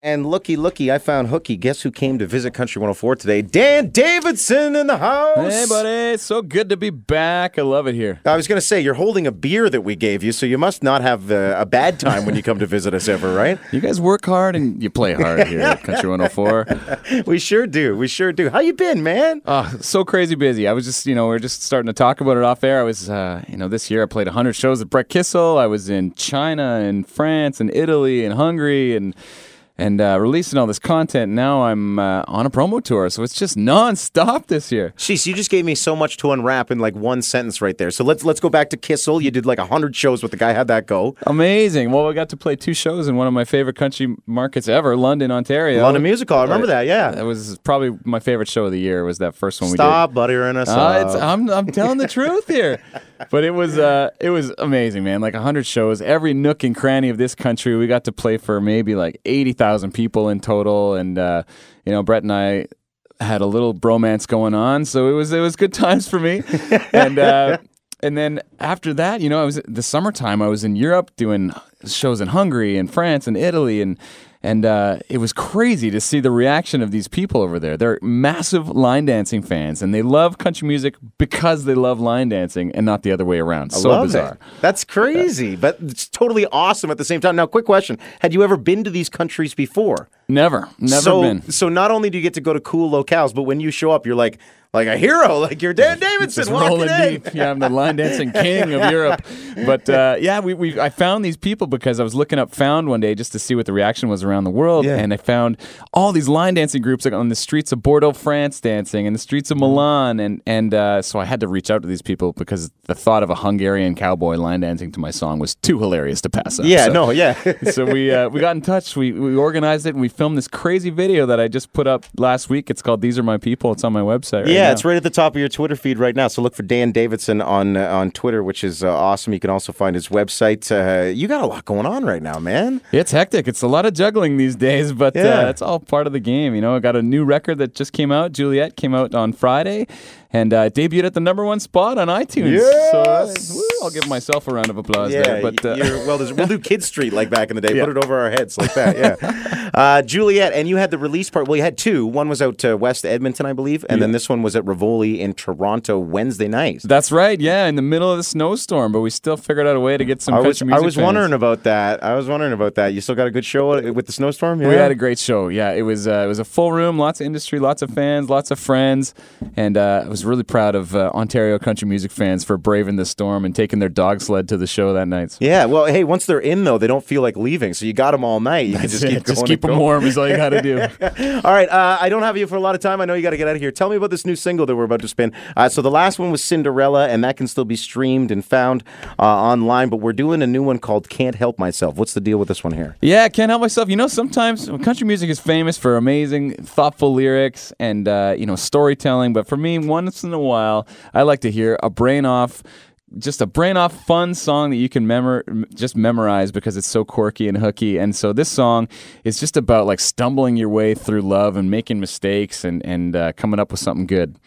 And looky, looky, I found Hooky. Guess who came to visit Country 104 today? Dan Davidson in the house. Hey, buddy. So good to be back. I love it here. I was going to say, you're holding a beer that we gave you, so you must not have uh, a bad time when you come to visit us ever, right? You guys work hard and you play hard here at Country 104. we sure do. We sure do. How you been, man? Oh, so crazy busy. I was just, you know, we are just starting to talk about it off air. I was, uh, you know, this year I played 100 shows with Brett Kissel. I was in China and France and Italy and Hungary and and uh, releasing all this content. Now I'm uh, on a promo tour, so it's just nonstop this year. Jeez, you just gave me so much to unwrap in like one sentence right there. So let's let's go back to Kissel. You did like hundred shows with the guy. How'd that go? Amazing. Well, I got to play two shows in one of my favorite country markets ever, London, Ontario. London a Music Hall. I remember that. Yeah, that was probably my favorite show of the year. Was that first one Stop we did? buttering us uh, up. I'm I'm telling the truth here. But it was uh it was amazing, man. Like hundred shows, every nook and cranny of this country. We got to play for maybe like eighty thousand people in total, and uh, you know, Brett and I had a little bromance going on, so it was it was good times for me, and. Uh, and then after that, you know, I was the summertime. I was in Europe doing shows in Hungary and France and Italy, and and uh, it was crazy to see the reaction of these people over there. They're massive line dancing fans, and they love country music because they love line dancing, and not the other way around. I so bizarre. It. That's crazy, but it's totally awesome at the same time. Now, quick question: Had you ever been to these countries before? Never, never so, been. So not only do you get to go to cool locales, but when you show up, you're like, like a hero, like you're Dan Davidson Just walking in. deep. Yeah, I'm the line dancing king of Europe. But uh, yeah, we, we I found these people because I was looking up Found one day just to see what the reaction was around the world, yeah. and I found all these line dancing groups on the streets of Bordeaux, France, dancing, and the streets of mm-hmm. Milan, and and uh, so I had to reach out to these people because the thought of a Hungarian cowboy line dancing to my song was too hilarious to pass up. Yeah, so, no, yeah. so we uh, we got in touch. We we organized it, and we filmed this crazy video that I just put up last week. It's called "These Are My People." It's on my website. Right yeah, now. It's right at the top of your Twitter feed right now. So look for Dan Davidson on uh, on Twitter, which is uh, awesome. You can also find his website. Uh, you got a lot going on right now, man. It's hectic. It's a lot of juggling these days, but uh, yeah. it's all part of the game. You know, I got a new record that just came out. Juliet came out on Friday, and uh, debuted at the number one spot on iTunes. Yes! So uh, I'll give myself a round of applause yeah, there. But well, we'll do Kid Street like back in the day. Yeah. Put it over our heads like that. Yeah, Juliet, and you had the release part. Well, you had two. One was out to West Edmonton, I believe, and then this one was at Rivoli in Toronto Wednesday night. That's right. Yeah, in the middle of the snowstorm, but we still figured out a way to get some. I was, I was fans. wondering about that. I was wondering about that. You still got a good show with the snowstorm. Yeah? We had a great show. Yeah, it was. Uh, it was a full room, lots of industry, lots of fans, lots of friends, and uh, I was really proud of uh, Ontario country music fans for braving the storm and taking their dog sled to the show that night. Yeah. Well, hey, once they're in though, they don't feel like leaving, so you got them all night. You That's can just it. keep just keep them warm is all you got to do. all right. Uh, I don't have you for a lot of time. I know you got to get out of here. Tell me about this new single that we're about to spin. Uh, so the last one was Cinderella, and that can still be streamed and found uh, online. But we're doing a new one called "Can't Help Myself." What's the deal with this one here? Yeah, can't help myself. You know, sometimes country music is famous for amazing, thoughtful lyrics and uh, you know storytelling. But for me, once in a while, I like to hear a brain off just a brain off fun song that you can memor- just memorize because it's so quirky and hooky. And so this song is just about like stumbling your way through love and making mistakes and and uh, coming up with something good.